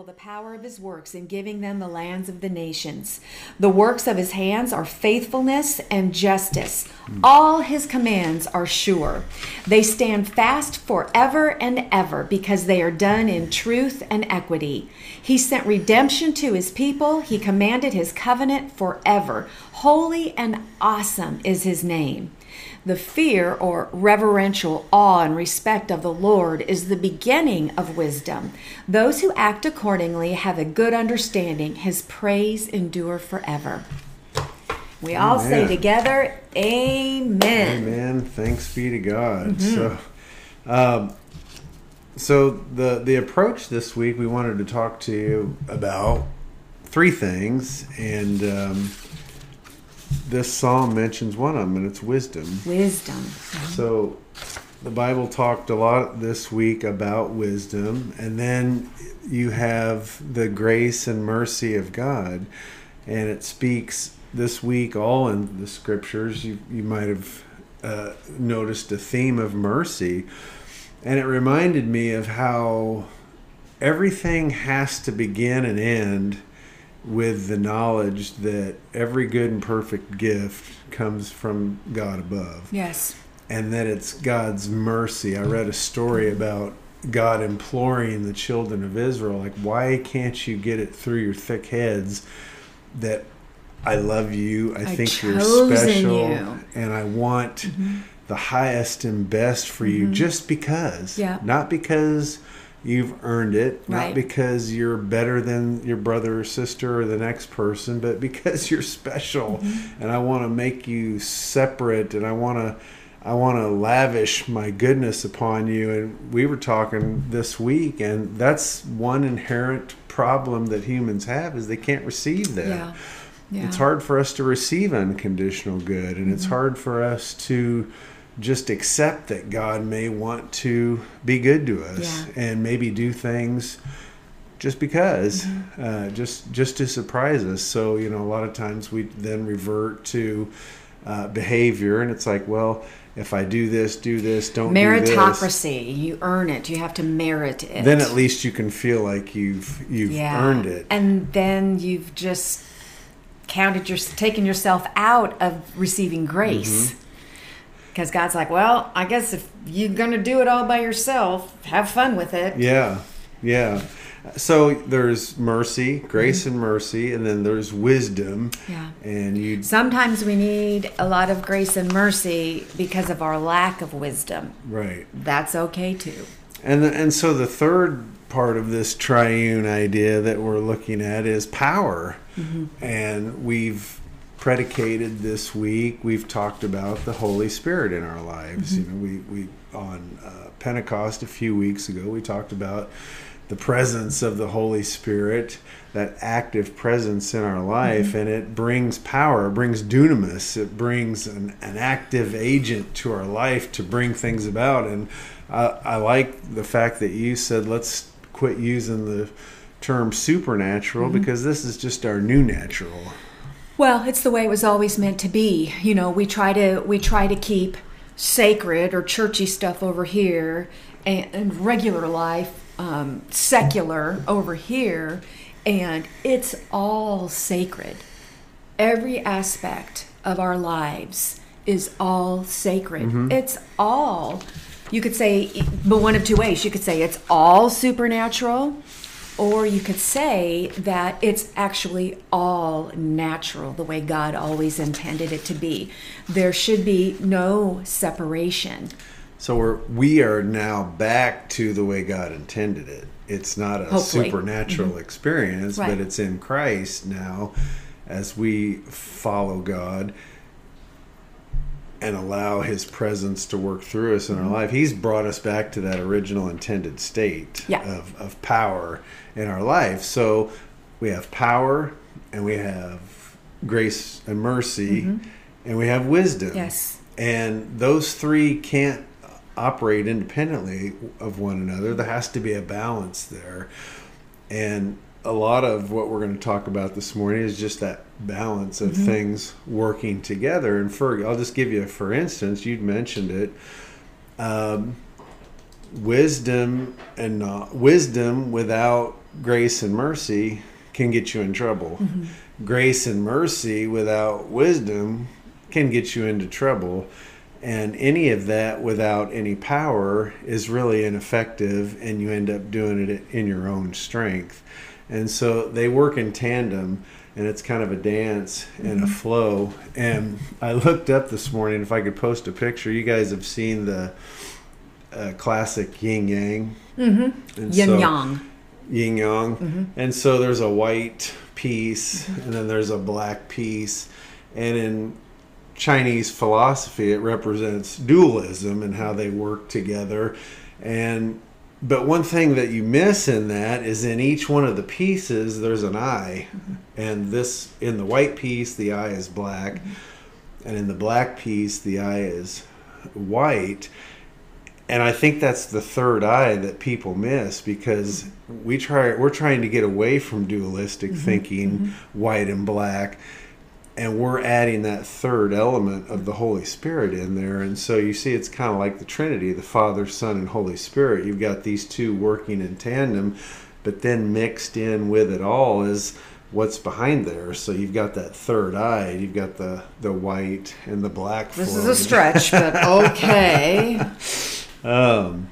people the power of his works in giving them the lands of the nations. The works of his hands are faithfulness and justice. All his commands are sure. They stand fast forever and ever because they are done in truth and equity. He sent redemption to his people. He commanded his covenant forever. Holy and awesome is his name. The fear or reverential awe and respect of the Lord is the beginning of wisdom. Those who act accordingly have a good understanding. His praise endure forever. We all say together, Amen. Amen. Thanks be to God. So, um, so the the approach this week, we wanted to talk to you about three things, and um, this psalm mentions one of them, and it's wisdom. Wisdom. So the Bible talked a lot this week about wisdom, and then you have the grace and mercy of God, and it speaks this week all in the scriptures. You you might have uh, noticed a theme of mercy, and it reminded me of how everything has to begin and end with the knowledge that every good and perfect gift comes from God above Yes. and that it's God's mercy. I read a story about God imploring the children of Israel, like, why can't you get it through your thick heads that I love you, I I've think you're special, you." Mm-hmm. and I want the highest and best for you just because. Yeah. Not because you've earned it, not Right. because you're better than your brother or sister or the next person, but because you're special Mm-hmm. and I want to make you separate and I want to I want to lavish my goodness upon you and we were talking this week and that's one inherent problem that humans have is they can't receive that. Yeah. Yeah. It's hard for us to receive unconditional good, and it's hard for us to just accept that God may want to be good to us Yeah. and maybe do things just because, Mm-hmm. uh, just just to surprise us. So you know, a lot of times we then revert to uh, behavior, and it's like, well, if I do this, do this, don't do this, Meritocracy. You earn it. You have to merit it. then at least you can feel like you've you've yeah. earned it. And then you've just counted your taken yourself out of receiving grace. Mm-hmm. Because God's like, well, I guess if you're going to do it all by yourself, have fun with it. Yeah, yeah. So there's mercy, grace and mercy, and then there's wisdom. Mm-hmm. Yeah. And you, Sometimes we need a lot of grace and mercy because of our lack of wisdom. right. That's okay too. And the, and so the third part of this triune idea that we're looking at is power. And we've predicated this week, we've talked about the Holy Spirit in our lives. Mm-hmm. You know, we, we on uh, Pentecost a few weeks ago, we talked about the presence of the Holy Spirit, that active presence in our life, mm-hmm. and it brings power, it brings dunamis, it brings an, an active agent to our life to bring things about. And I, I like the fact that you said, let's quit using the term supernatural mm-hmm. because this is just our new natural. Well, it's the way it was always meant to be. You know, we try to we try to keep sacred or churchy stuff over here, and, and regular life um, secular over here, and it's all sacred. Every aspect of our lives is all sacred. It's all. You could say, but one of two ways. You could say it's all supernatural, or you could say that it's actually all natural, the way God always intended it to be. There should be no separation. So we're we are now back to the way God intended it. It's not a Hopefully. supernatural mm-hmm. experience, Right. but it's in Christ now as we follow God and allow his presence to work through us in our mm-hmm. life. He's brought us back to that original intended state Yeah. of, of power in our life. So we have power and we have grace and mercy and we have wisdom. Yes. And those three can't operate independently of one another. There has to be a balance there. And a lot of what we're going to talk about this morning is just that balance of things working together. And for I'll just give you, a, for instance, you'd mentioned it. Um, wisdom and not, wisdom without grace and mercy can get you in trouble. Mm-hmm. Grace and mercy without wisdom can get you into trouble. And any of that without any power is really ineffective, and you end up doing it in your own strength. And so they work in tandem, and it's kind of a dance and mm-hmm. a flow. And I looked up this morning if I could post a picture. You guys have seen the uh, classic yin yang. Mm-hmm. Yin so, yang. Yin yang. Mm-hmm. And so there's a white piece, mm-hmm. and then there's a black piece. And in Chinese philosophy, it represents dualism and how they work together. And but one thing that you miss in that is in each one of the pieces there's an eye, mm-hmm. and this in the white piece the eye is black, mm-hmm. and in the black piece the eye is white. And I think that's the third eye that people miss because we try we're trying to get away from dualistic mm-hmm. thinking, mm-hmm. white and black and we're adding that third element of the Holy Spirit in there. And so you see, it's kind of like the Trinity the Father, Son, and Holy Spirit. You've got these two working in tandem, but then mixed in with it all is what's behind there. So you've got that third eye, you've got the, the white and the black. This is a stretch, but okay. Um,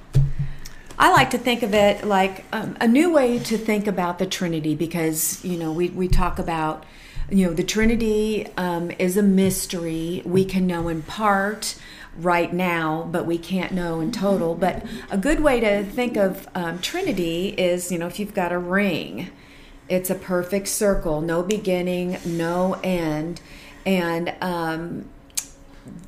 I like to think of it like um, a new way to think about the Trinity because, you know, we, we talk about you know, the Trinity um, is a mystery. We can know in part right now, but we can't know in total. But a good way to think of um, Trinity is, you know, if you've got a ring, it's a perfect circle, no beginning, no end. And um,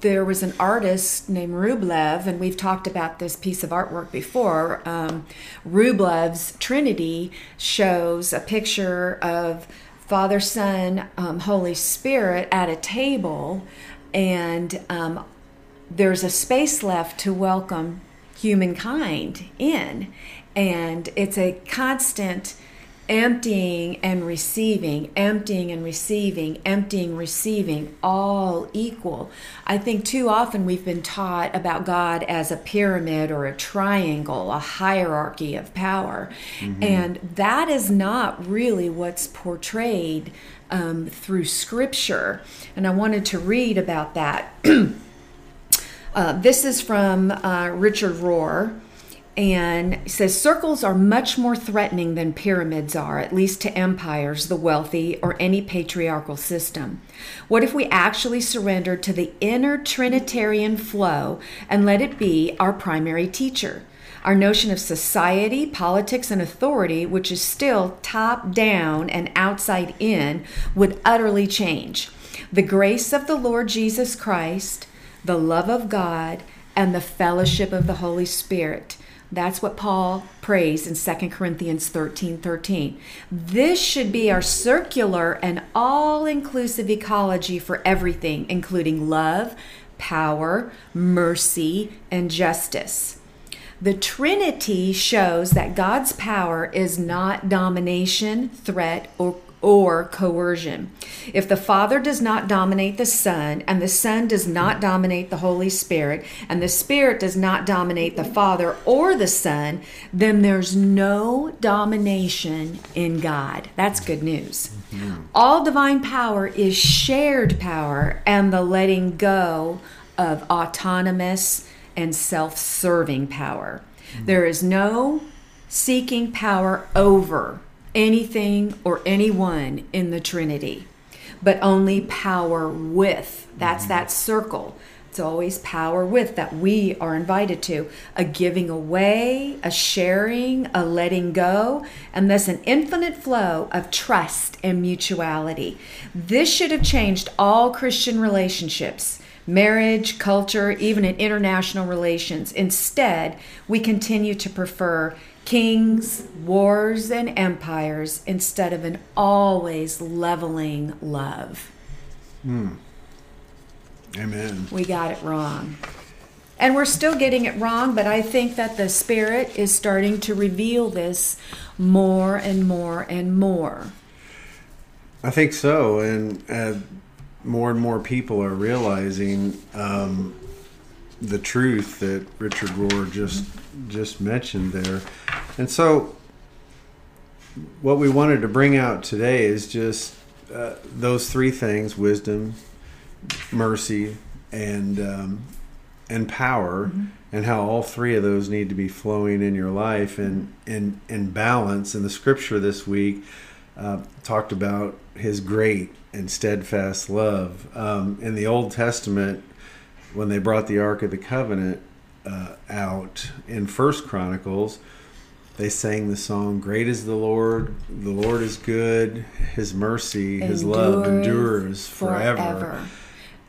there was an artist named Rublev, and we've talked about this piece of artwork before. Um, Rublev's Trinity shows a picture of Father, Son, um, Holy Spirit at a table, and um, there's a space left to welcome humankind in. And it's a constant emptying and receiving, emptying and receiving, emptying, receiving, all equal. I think too often we've been taught about God as a pyramid or a triangle, a hierarchy of power. Mm-hmm. And that is not really what's portrayed um, through Scripture. And I wanted to read about that. uh, this is from uh, Richard Rohr and says circles are much more threatening than pyramids are, at least to empires, the wealthy, or any patriarchal system. What if we actually surrendered to the inner Trinitarian flow and let it be our primary teacher? Our notion of society, politics, and authority, which is still top down and outside in, would utterly change. The grace of the Lord Jesus Christ, the love of God, and the fellowship of the Holy Spirit that's what Paul prays in 2 Corinthians 13 13. This should be our circular and all inclusive ecology for everything, including love, power, mercy, and justice. The Trinity shows that God's power is not domination, threat, or or coercion. If the Father does not dominate the Son, and the Son does not dominate the Holy Spirit, and the Spirit does not dominate the Father or the Son, then there's no domination in God. That's good news. Mm-hmm. All divine power is shared power and the letting go of autonomous and self serving power. Mm-hmm. There is no seeking power over anything or anyone in the Trinity, but only power with. That's mm-hmm. that circle. It's always power with that we are invited to a giving away, a sharing, a letting go, and thus an infinite flow of trust and mutuality. This should have changed all Christian relationships marriage, culture, even in international relations. Instead, we continue to prefer kings, wars, and empires instead of an always leveling love. Hmm. Amen. We got it wrong. And we're still getting it wrong, but I think that the Spirit is starting to reveal this more and more and more. I think so. And uh, more and more people are realizing um, the truth that Richard Rohr just just mentioned there. And so, what we wanted to bring out today is just uh, those three things: wisdom, mercy, and um, and power, Mm-hmm. and how all three of those need to be flowing in your life and in in balance. And the scripture this week uh, talked about His great and steadfast love. Um, in the Old Testament, when they brought the Ark of the Covenant uh, out in First Chronicles, they sang the song "Great is the Lord, the Lord is good, His mercy, His love endures forever."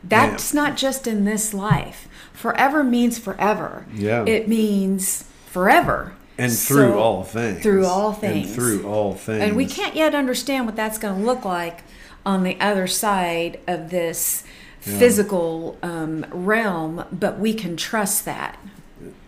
That's not just in this life. Forever means forever. Yeah. It means forever. And through So- all things. Through all And things. through all things. And we can't yet understand what that's going to look like on the other side of this physical um, realm, but we can trust that.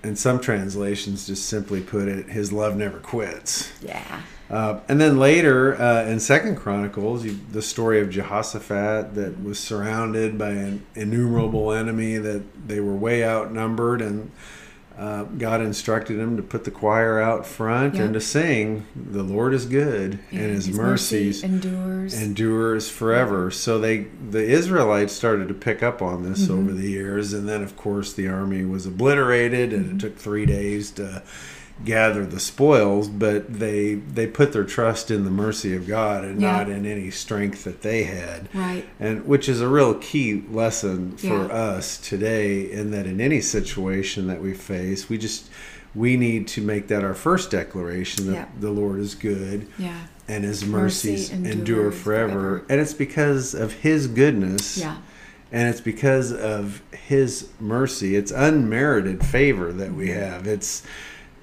And some translations just simply put it, "His love never quits." Yeah. Uh, and then later uh, in Second Chronicles, you, the story of Jehoshaphat that was surrounded by an innumerable enemy that they were way outnumbered, and uh, God instructed him to put the choir out front Yep. and to sing, "The Lord is good, and His, mercy mercies endures. endures forever." So they, the Israelites, started to pick up on this Mm-hmm. over the years, and then of course the army was obliterated, and Mm-hmm. it took three days to gather the spoils, but they they put their trust in the mercy of God and Yeah. not in any strength that they had. Right. And which is a real key lesson for Yeah. us today in that in any situation that we face, we just we need to make that our first declaration that Yeah. the Lord is good Yeah. and his Mercy mercies endure forever. forever. And it's because of his goodness. Yeah. And it's because of his mercy. It's unmerited favor that we mm-hmm. have. It's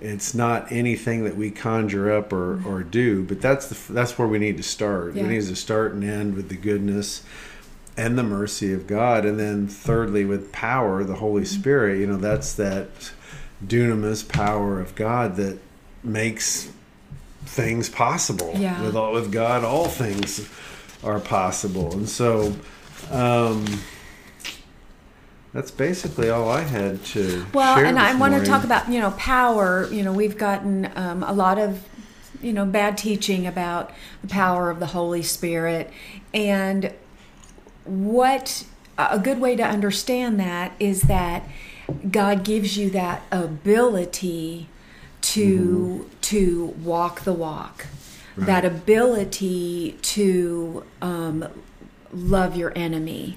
it's not anything that we conjure up or, or do, but that's the that's where we need to start. Yeah. We need to start and end with the goodness and the mercy of God, and then thirdly with power, the Holy Mm-hmm. Spirit. You know, that's that dunamis power of God that makes things possible. Yeah. With all with God, all things are possible, and so. Um, that's basically all I had to share. Well, and I want to talk about you know power. You know, we've gotten um, a lot of you know bad teaching about the power of the Holy Spirit, and what a good way to understand that is that God gives you that ability to to walk the walk, that ability to um, love your enemy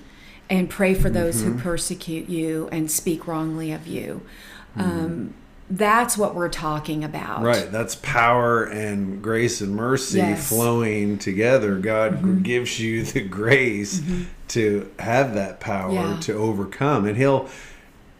and pray for those who mm-hmm. persecute you and speak wrongly of you. Mm-hmm. Um, that's what we're talking about. Right, that's power and grace and mercy Yes. flowing together. God mm-hmm. gives you the grace to have that power Yeah. to overcome, and He'll.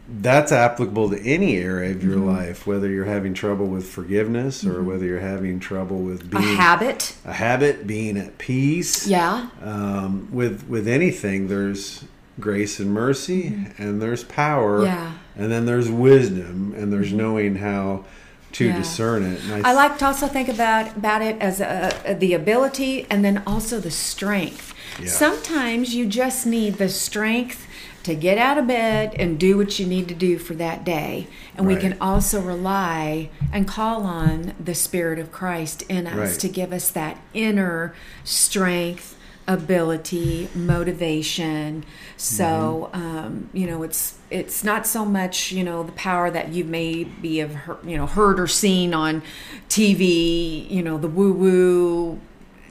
That's applicable to any area of your life, whether you're having trouble with forgiveness or whether you're having trouble with A habit. a habit, being at peace. Yeah. Um, with with anything, there's grace and mercy, and there's power, Mm-hmm. Yeah. and then there's wisdom, and there's knowing how to Yeah. discern it. And I like to also think about about it as a, the ability and then also the strength. Yeah. Sometimes you just need the strength to get out of bed and do what you need to do for that day. And we can also rely and call on the Spirit of Christ in us Right. to give us that inner strength, ability, motivation. So, Mm-hmm. um, you know, it's it's not so much you know the power that you maybe have heard, you know heard or seen on TV. You know, the woo woo.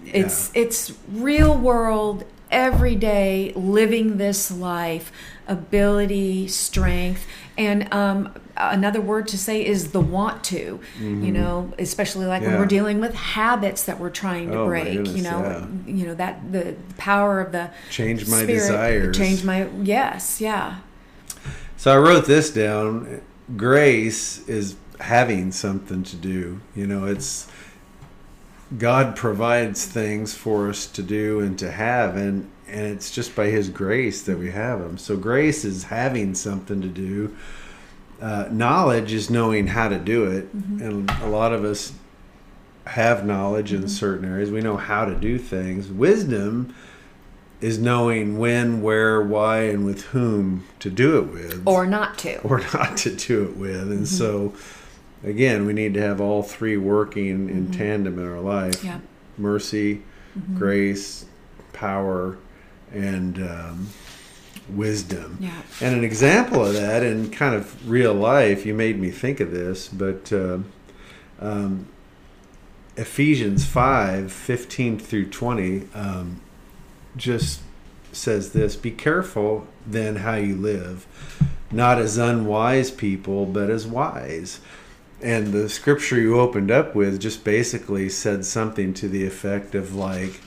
It's it's real world, everyday living this life, ability, strength, and um, another word to say is the want to. You know, especially like when Mm-hmm. We're dealing with habits that we're trying to Oh, break. goodness, you know, yeah. you know that the power of the Change my spirit, desires. Change my yes, yeah, So I wrote this down. Grace is having something to do. You know, it's God provides things for us to do and to have, and and it's just by His grace that we have them. So grace is having something to do. Uh, knowledge is knowing how to do it, and a lot of us have knowledge in certain areas. We know how to do things. Wisdom is knowing when, where, why, and with whom to do it with, or not to, or not to do it with. And mm-hmm. so, again, we need to have all three working in mm-hmm. tandem in our life: yeah. mercy, mm-hmm. grace, power, and um, wisdom. Yeah. And an example of that in kind of real life, you made me think of this, but uh, um, Ephesians 5 15 through 20 um, just says this Be careful then how you live, not as unwise people, but as wise. And the scripture you opened up with just basically said something to the effect of like,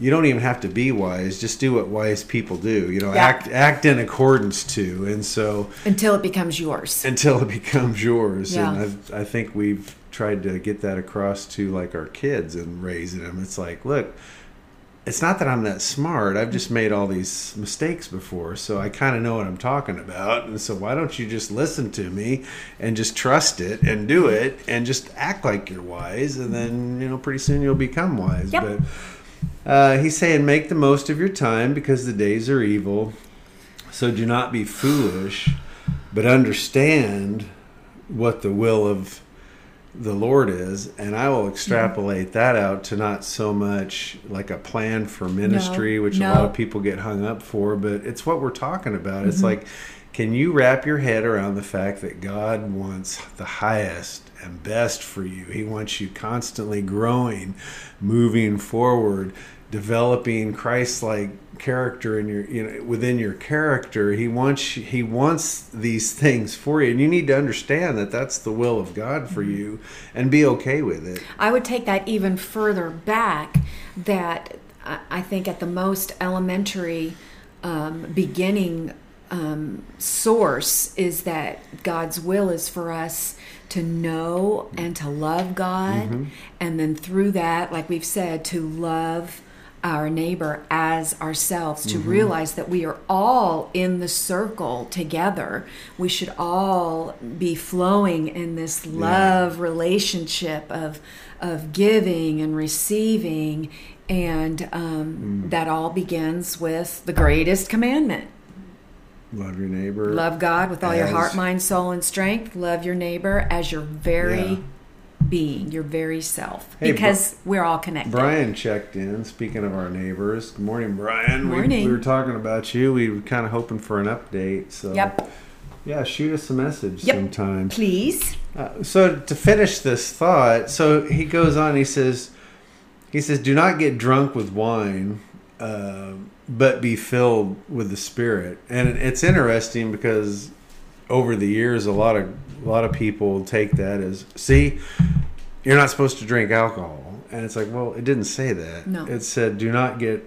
you don't even have to be wise just do what wise people do you know yeah. act act in accordance to and so until it becomes yours until it becomes yours yeah. and I've, i think we've tried to get that across to like our kids and raising them it's like look it's not that i'm that smart i've just made all these mistakes before so i kind of know what i'm talking about and so why don't you just listen to me and just trust it and do it and just act like you're wise and then you know pretty soon you'll become wise yep. but uh, he's saying, make the most of your time because the days are evil. So do not be foolish, but understand what the will of the Lord is. And I will extrapolate that out to not so much like a plan for ministry, no, which no. a lot of people get hung up for, but it's what we're talking about. Mm-hmm. It's like, can you wrap your head around the fact that God wants the highest and best for you? He wants you constantly growing, moving forward developing Christ-like character in your you know within your character he wants he wants these things for you and you need to understand that that's the will of God for mm-hmm. you and be okay with it I would take that even further back that I think at the most elementary um, beginning um, source is that God's will is for us to know and to love God, mm-hmm. and then through that, like we've said, to love our neighbor as ourselves, to mm-hmm. realize that we are all in the circle together. We should all be flowing in this love yeah. relationship of of giving and receiving, and um, mm. that all begins with the greatest commandment. Love your neighbor. Love God with all as... your heart, mind, soul, and strength. Love your neighbor as your very yeah being, your very self, hey, because we're all connected. Brian checked in. Speaking of our neighbors, good morning, Brian. Morning. We, we were talking about you. We were kind of hoping for an update. So, yep. Yeah, shoot us a message yep. sometime, please. Uh, so to finish this thought, so he goes on. He says, he says, do not get drunk with wine. Uh, but be filled with the spirit. And it's interesting because over the years a lot of a lot of people take that as see you're not supposed to drink alcohol. And it's like well it didn't say that. No. It said do not get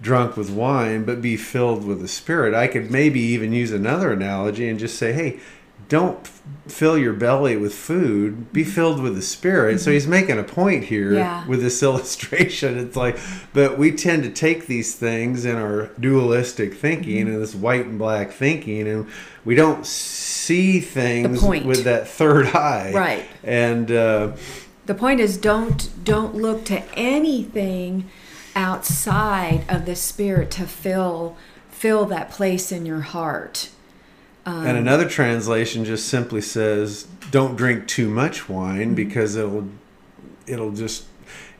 drunk with wine but be filled with the spirit. I could maybe even use another analogy and just say hey don't fill your belly with food be filled with the spirit. Mm-hmm. so he's making a point here yeah. with this illustration. It's like but we tend to take these things in our dualistic thinking mm-hmm. and this white and black thinking and we don't see things with that third eye. Right. And uh, the point is don't don't look to anything outside of the spirit to fill fill that place in your heart um, and another translation just simply says, "Don't drink too much wine mm-hmm. because it'll it'll just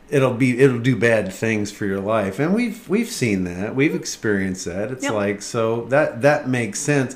it'll be it'll do bad things for your life." And we've we've seen that. We've experienced that. It's yep. like so that that makes sense.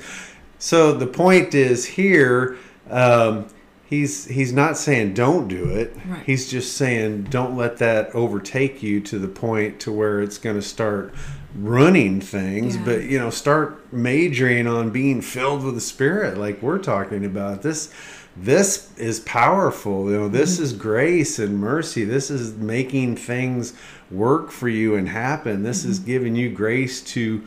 So the point is here um, he's he's not saying don't do it. Right. He's just saying don't let that overtake you to the point to where it's going to start running things, yeah. but you know, start majoring on being filled with the Spirit, like we're talking about. This, this is powerful. You know, this mm-hmm. is grace and mercy. This is making things work for you and happen. This mm-hmm. is giving you grace to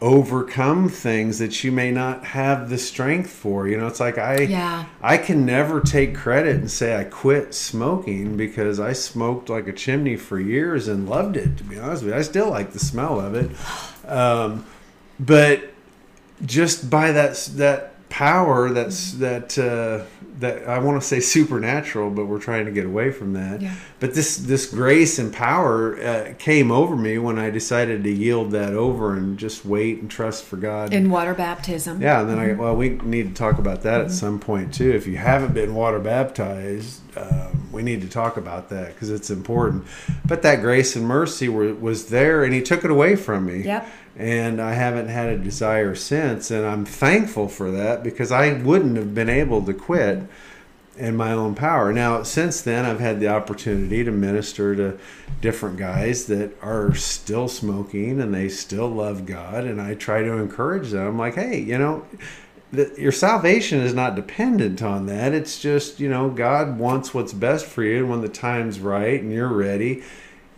overcome things that you may not have the strength for. You know, it's like I yeah. I can never take credit and say I quit smoking because I smoked like a chimney for years and loved it. To be honest with you, I still like the smell of it. Um, but just by that that power that's that uh, that I want to say supernatural, but we're trying to get away from that. Yeah. But this this grace and power uh, came over me when I decided to yield that over and just wait and trust for God. In water baptism. yeah, and then I well, we need to talk about that at some point too. If you haven't been water baptized, um, we need to talk about that because it's important. But that grace and mercy were, was there, and He took it away from me Yep. And I haven't had a desire since. And I'm thankful for that because I wouldn't have been able to quit in my own power. Now, since then, I've had the opportunity to minister to different guys that are still smoking and they still love God, and I try to encourage them. I'm like, hey, you know. Your salvation is not dependent on that. It's just, you know, God wants what's best for you. And when the time's right and you're ready,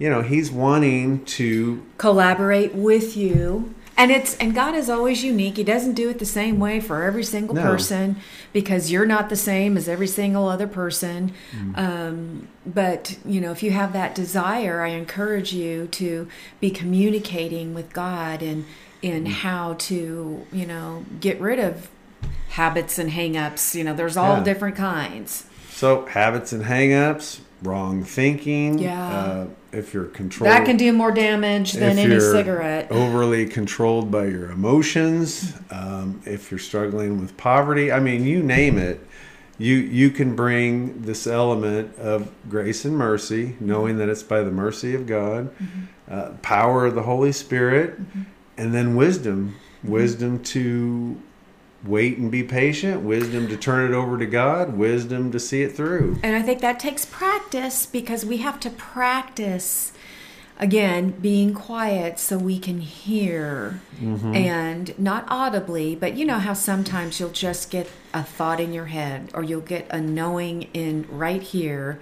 you know, He's wanting to collaborate with you and it's and god is always unique he doesn't do it the same way for every single No. person because you're not the same as every single other person Mm. um, but you know if you have that desire i encourage you to be communicating with god and in Mm. how to you know get rid of habits and hang-ups you know there's all Yeah. different kinds So habits and hangups, wrong thinking. Yeah. Uh, if you're controlled, that can do more damage than if any you're cigarette Overly controlled by your emotions. Um, if you're struggling with poverty, I mean, you name it. You you can bring this element of grace and mercy, knowing that it's by the mercy of God, Mm-hmm. uh, power of the Holy Spirit, and then wisdom, wisdom to wait and be patient, wisdom to turn it over to God, wisdom to see it through. And I think that takes practice because we have to practice again being quiet so we can hear and not audibly, but you know how sometimes you'll just get a thought in your head or you'll get a knowing in right here.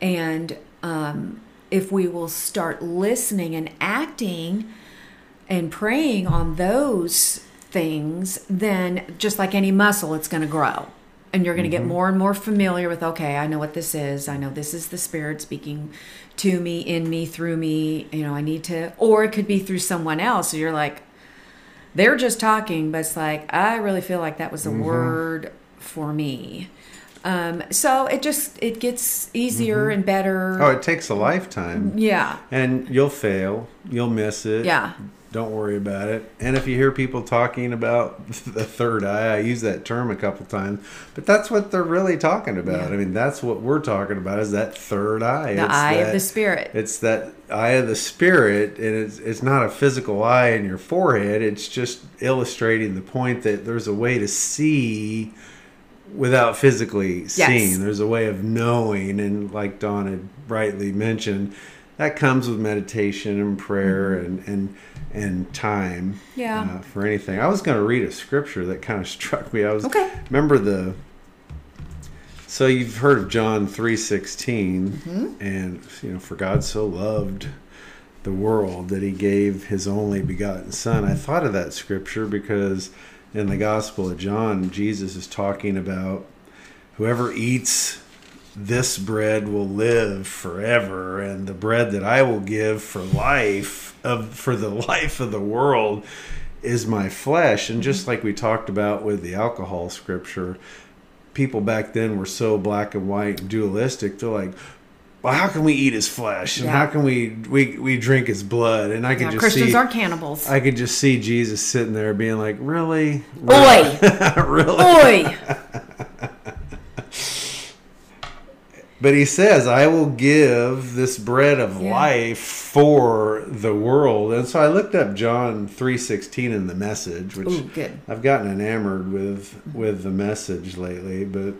And um, if we will start listening and acting and praying on those things, then just like any muscle, it's going to grow. And you're going to get mm-hmm. more and more familiar with, okay, I know what this is. I know this is the Spirit speaking to me, in me, through me. You know, I need to, or it could be through someone else. So you're like, they're just talking, but it's like, I really feel like that was a mm-hmm. word for me. Um, so it just, it gets easier mm-hmm. and better. Oh, it takes a lifetime. yeah. And you'll fail. You'll miss it. Yeah. Don't worry about it. And if you hear people talking about the third eye, I use that term a couple times, but that's what they're really talking about. Yeah. I mean, that's what we're talking about is that third eye. The It's eye of the Spirit. It's that eye of the spirit, and it's it's not a physical eye in your forehead. It's just illustrating the point that there's a way to see without physically seeing. There's a way of knowing, and like Don had rightly mentioned, that comes with meditation and prayer and and and time. Mm-hmm. Yeah. uh, for anything. I was going to read a scripture that kind of struck me. I was Okay. remember the so you've heard of John 3:16 Mm-hmm. and you know for God so loved the world that he gave his only begotten son. I thought of that scripture because in the gospel of John Jesus is talking about whoever eats this bread will live forever and the bread that I will give for life of for the life of the world is my flesh and just like we talked about with the alcohol scripture people back then were so black and white and dualistic they're like well how can we eat his flesh and Yeah. how can we we we drink his blood and I could Yeah, just Christians see aren't cannibals. I could just see Jesus sitting there being like really Oi! really Oi! But he says, I will give this bread of Yeah. life for the world. And so I looked up John 3.16 in the message, which Ooh. I've gotten enamored with with the message lately, but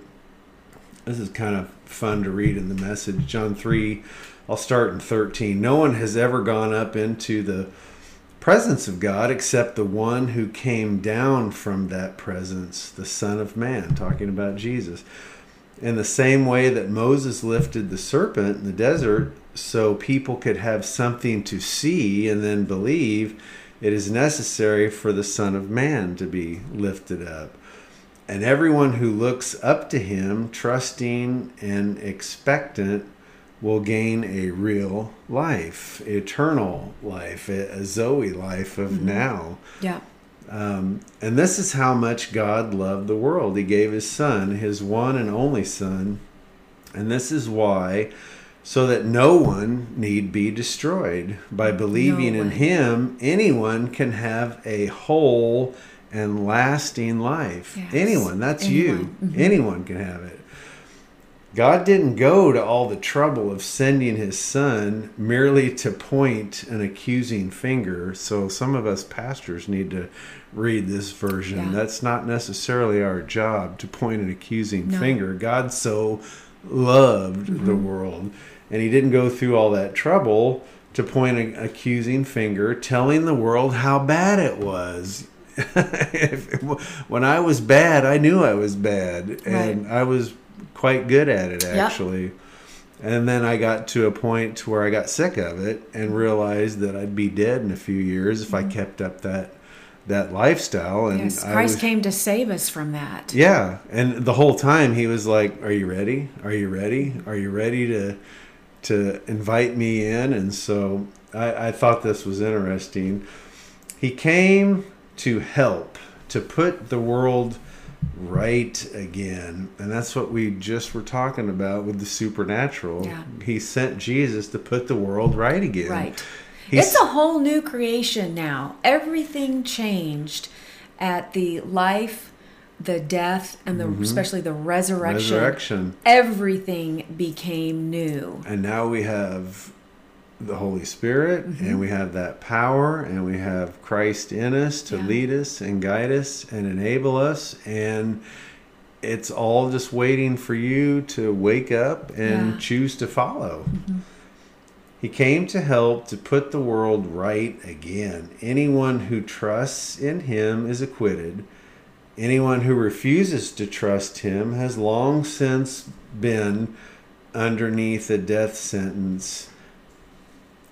this is kind of fun to read in the message. John 3, I'll start in 13. No one has ever gone up into the presence of God except the one who came down from that presence, the Son of Man, talking about Jesus. In the same way that Moses lifted the serpent in the desert so people could have something to see and then believe, it is necessary for the Son of Man to be lifted up. And everyone who looks up to him, trusting and expectant, will gain a real life, eternal life, a Zoe life of mm-hmm. now. Yeah. Um, and this is how much God loved the world. He gave his son, his one and only son. And this is why, so that no one need be destroyed. By believing No in him, anyone can have a whole and lasting life. Yes. Anyone, that's Anyone. you. Mhm. Anyone can have it. God didn't go to all the trouble of sending his son merely to point an accusing finger. So some of us pastors need to read this version. Yeah. That's not necessarily our job to point an accusing No. finger. God so loved the Mm-hmm. world and he didn't go through all that trouble to point an accusing finger telling the world how bad it was. When I was bad, I knew I was bad and I was quite good at it actually. And then I got to a point to where I got sick of it and realized that I'd be dead in a few years if I kept up that that lifestyle. And. Yes, Christ was- came to save us from that. yeah, and the whole time he was like, "Are you ready? Are you ready? Are you ready to to invite me in?" And so I, I thought this was interesting. He came to help to put the world right again, and that's what we just were talking about with the supernatural. Yeah. He sent Jesus to put the world right again. Right. He's- it's a whole new creation now. Everything changed at the life, the death, and the especially the resurrection. Mm-hmm. resurrection. Everything became new. and now we have the Holy Spirit, and we have that power, and we have Christ in us to Yeah. lead us and guide us and enable us, and it's all just waiting for you to wake up and Yeah. choose to follow. He came to help to put the world right again. Anyone who trusts in him is acquitted. Anyone who refuses to trust him has long since been underneath a death sentence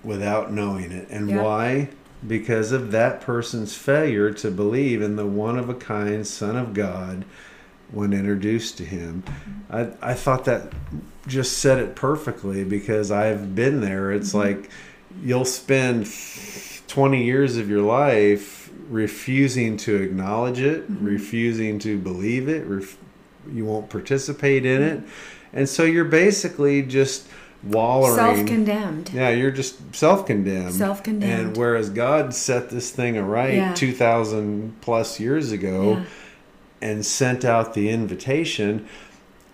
without knowing it. And Yeah. why? Because of that person's failure to believe in the one of a kind Son of God when introduced to him. I, I thought that just said it perfectly because I've been there. It's mm-hmm. like you'll spend 20 years of your life refusing to acknowledge it, mm-hmm. refusing to believe it, ref- you won't participate in it. Mm-hmm. And so you're basically just wallowing. Self-condemned. Yeah, you're just self-condemned. Self-condemned. And whereas God set this thing aright Yeah. 2000 plus years ago Yeah. And sent out the invitation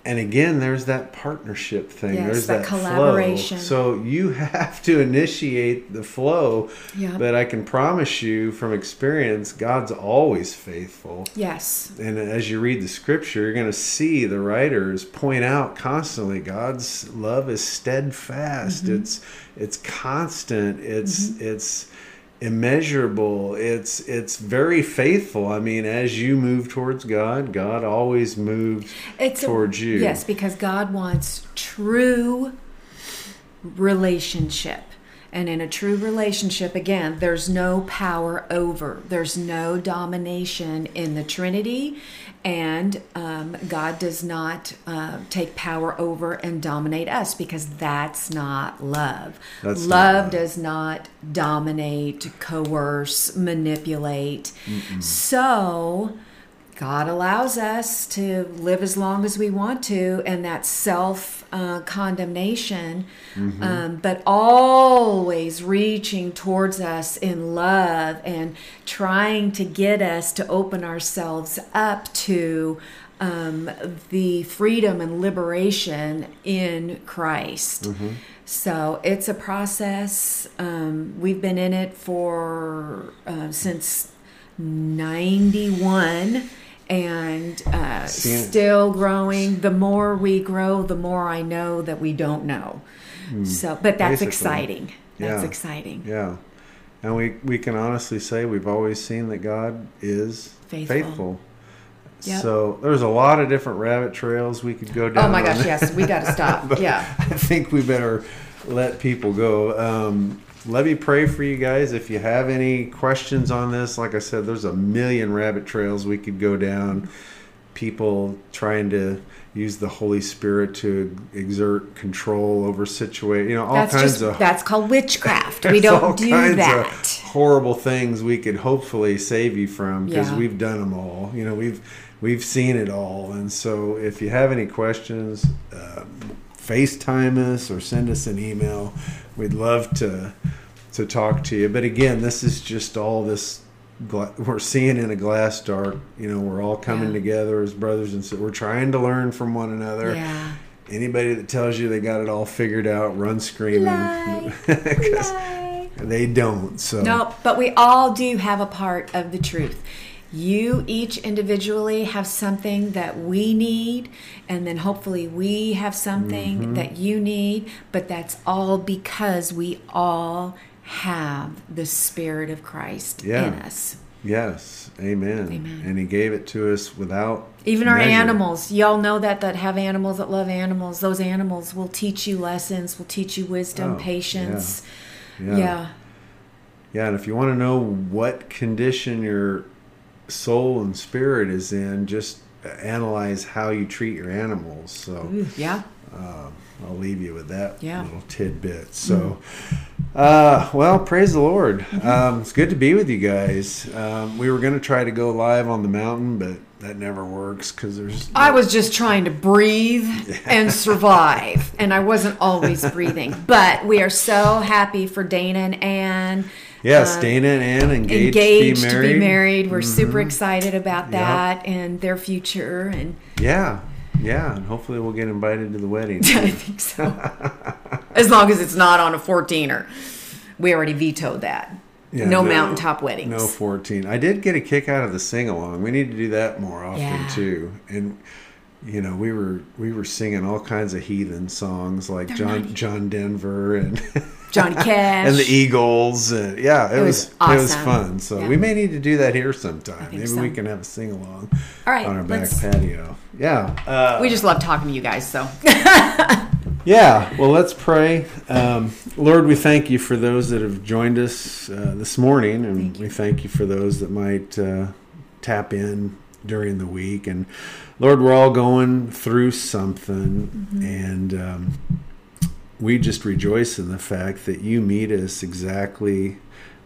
and again there's that partnership thing Yes, there's that that, collaboration. flow so you have to initiate the flow Yeah. but i can promise you from experience god's always faithful Yes. and as you read the scripture you're going to see the writers point out constantly god's love is steadfast Mm-hmm. it's it's constant it's it's immeasurable. It's it's very faithful. I mean as you move towards god god always moves It's a- towards you. Yes, because God wants true relationship. And in a true relationship, again, there's no power over, there's no domination in the Trinity, and um, God does not uh, take power over and dominate us because that's not love. That's not love love. does not dominate, coerce, manipulate. So, God allows us to live as long as we want to, and that self uh, condemnation, um, but always reaching towards us in love and trying to get us to open ourselves up to um, the freedom and liberation in Christ. So it's a process. Um, we've been in it for uh, since 91 and uh, still growing. The more we grow, the more I know that we don't know. So, but that's Basically. exciting. That's Yeah. exciting. yeah and we we can honestly say we've always seen that god is Faithful. faithful, Yep. so there's a lot of different rabbit trails we could go down Oh my gosh, yes, we got to stop. Yeah. I think we better let people go. Um, let me pray for you guys. If you have any questions on this, like I said, there's a million rabbit trails we could go down. people trying to use the Holy Spirit to exert control over situation. You know, all That's kinds just of that's called witchcraft. We don't do kinds of that. horrible things we could hopefully save you from because Yeah. we've done them all. You know, we've we've seen it all. And so, if you have any questions, uh, FaceTime us or send us an email. We'd love to to talk to you. But again, this is just all this. gla- We're seeing in a glass dark. You know, we're all coming Yeah. together as brothers and so We're trying to learn from one another. Yeah. Anybody that tells you they got it all figured out, run screaming. Lie. 'Cause Lie. they don't. So No, but we all do have a part of the truth. You each individually have something that we need, and then hopefully we have something Mm-hmm. that you need, but that's all because we all have the Spirit of Christ Yeah. in us. yes, amen. Amen. And he gave it to us without Even our measure. animals, y'all know that that have animals that love animals. Those animals will teach you lessons, will teach you wisdom, Oh, patience. Yeah. yeah. Yeah, and if you want to know what condition your soul and spirit is in, just analyze how you treat your animals. So Ooh, yeah. um, I'll leave you with that Yeah. Little tidbit. So, uh, well, praise the Lord. Um, it's good to be with you guys. Um, we were going to try to go live on the mountain, but that never works because there's. I was just trying to breathe and survive, and I wasn't always breathing. But we are so happy for Dana and Anne. Yes, uh, Dana and Ann engaged, Engaged to be married. We're super excited about Yep. that and their future, and Yeah, yeah, and hopefully we'll get invited to the wedding. I think so. as long as it's not on a 14er. We already vetoed that. Yeah, no, no- mountaintop weddings. No 14. I did get a kick out of the sing along. We need to do that more often Yeah. too. And you know, we were we were singing all kinds of heathen songs like They're John not- John Denver and Johnny Cash. and the Eagles and yeah, it, It was, was it was fun. So Yeah. we may need to do that here sometime. Maybe so. we can have a sing along All right, on our back patio. Yeah. Uh, we just love talking to you guys, so. Yeah, well, let's pray. Um, Lord, we thank you for those that have joined us uh, this morning, and we thank you for those that might uh, tap in during the week. And Lord, we're all going through something, and um, we just rejoice in the fact that you meet us exactly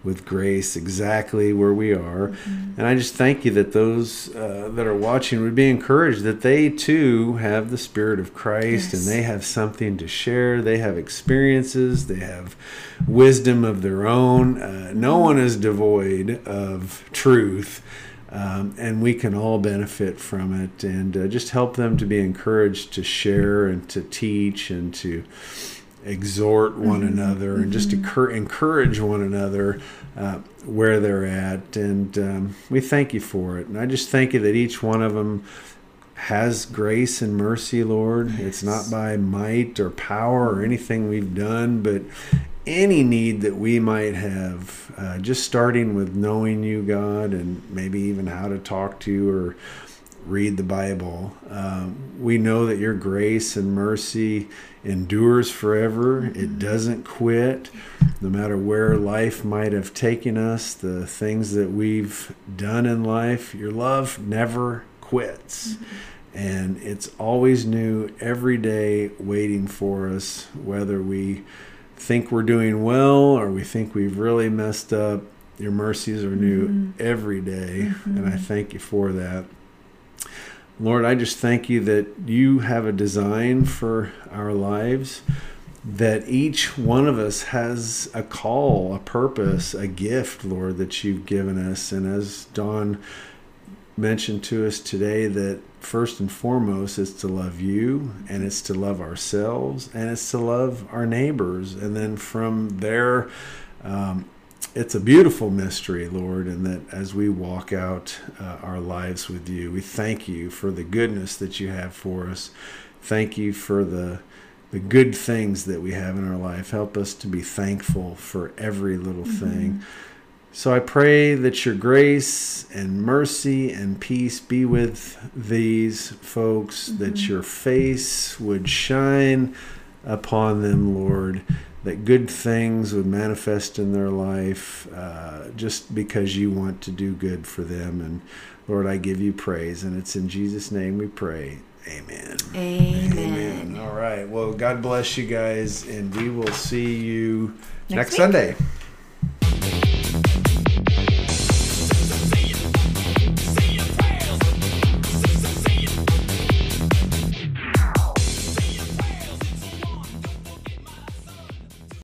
with grace, exactly where we are. And I just thank you that those uh, that are watching would be encouraged that they too have the Spirit of Christ Yes. and they have something to share. They have experiences, they have wisdom of their own. Uh, no one is devoid of truth. Um, and we can all benefit from it and uh, just help them to be encouraged to share and to teach and to exhort one another and just encour- encourage one another uh, where they're at. And um, we thank you for it. And I just thank you that each one of them has grace and mercy, Lord. It's not by might or power or anything we've done, but any need that we might have, uh, just starting with knowing you, God, and maybe even how to talk to you or read the Bible. Um, we know that your grace and mercy endures forever. It doesn't quit. No matter where life might have taken us, the things that we've done in life, your love never quits. And it's always new every day waiting for us, whether we think we're doing well or we think we've really messed up. Your mercies are new mm-hmm. every day, and I mm-hmm. thank you for that. Lord, I just thank you that you have a design for our lives, that each one of us has a call, a purpose, a gift, Lord, that you've given us. And as Dawn mentioned to us today, that first and foremost is to love you, and it's to love ourselves, and it's to love our neighbors. And then from there, um, it's a beautiful mystery, Lord, and that as we walk out uh, our lives with you, we thank you for the goodness that you have for us. Thank you for the the good things that we have in our life. Help us to be thankful for every little thing. So I pray that your grace and mercy and peace be with these folks, that your face would shine upon them, Lord, that good things would manifest in their life uh, just because you want to do good for them. And Lord, I give you praise. And it's in Jesus' name we pray. Amen. Amen. Amen. All right. Well, God bless you guys, and we will see you Next next, week. Sunday.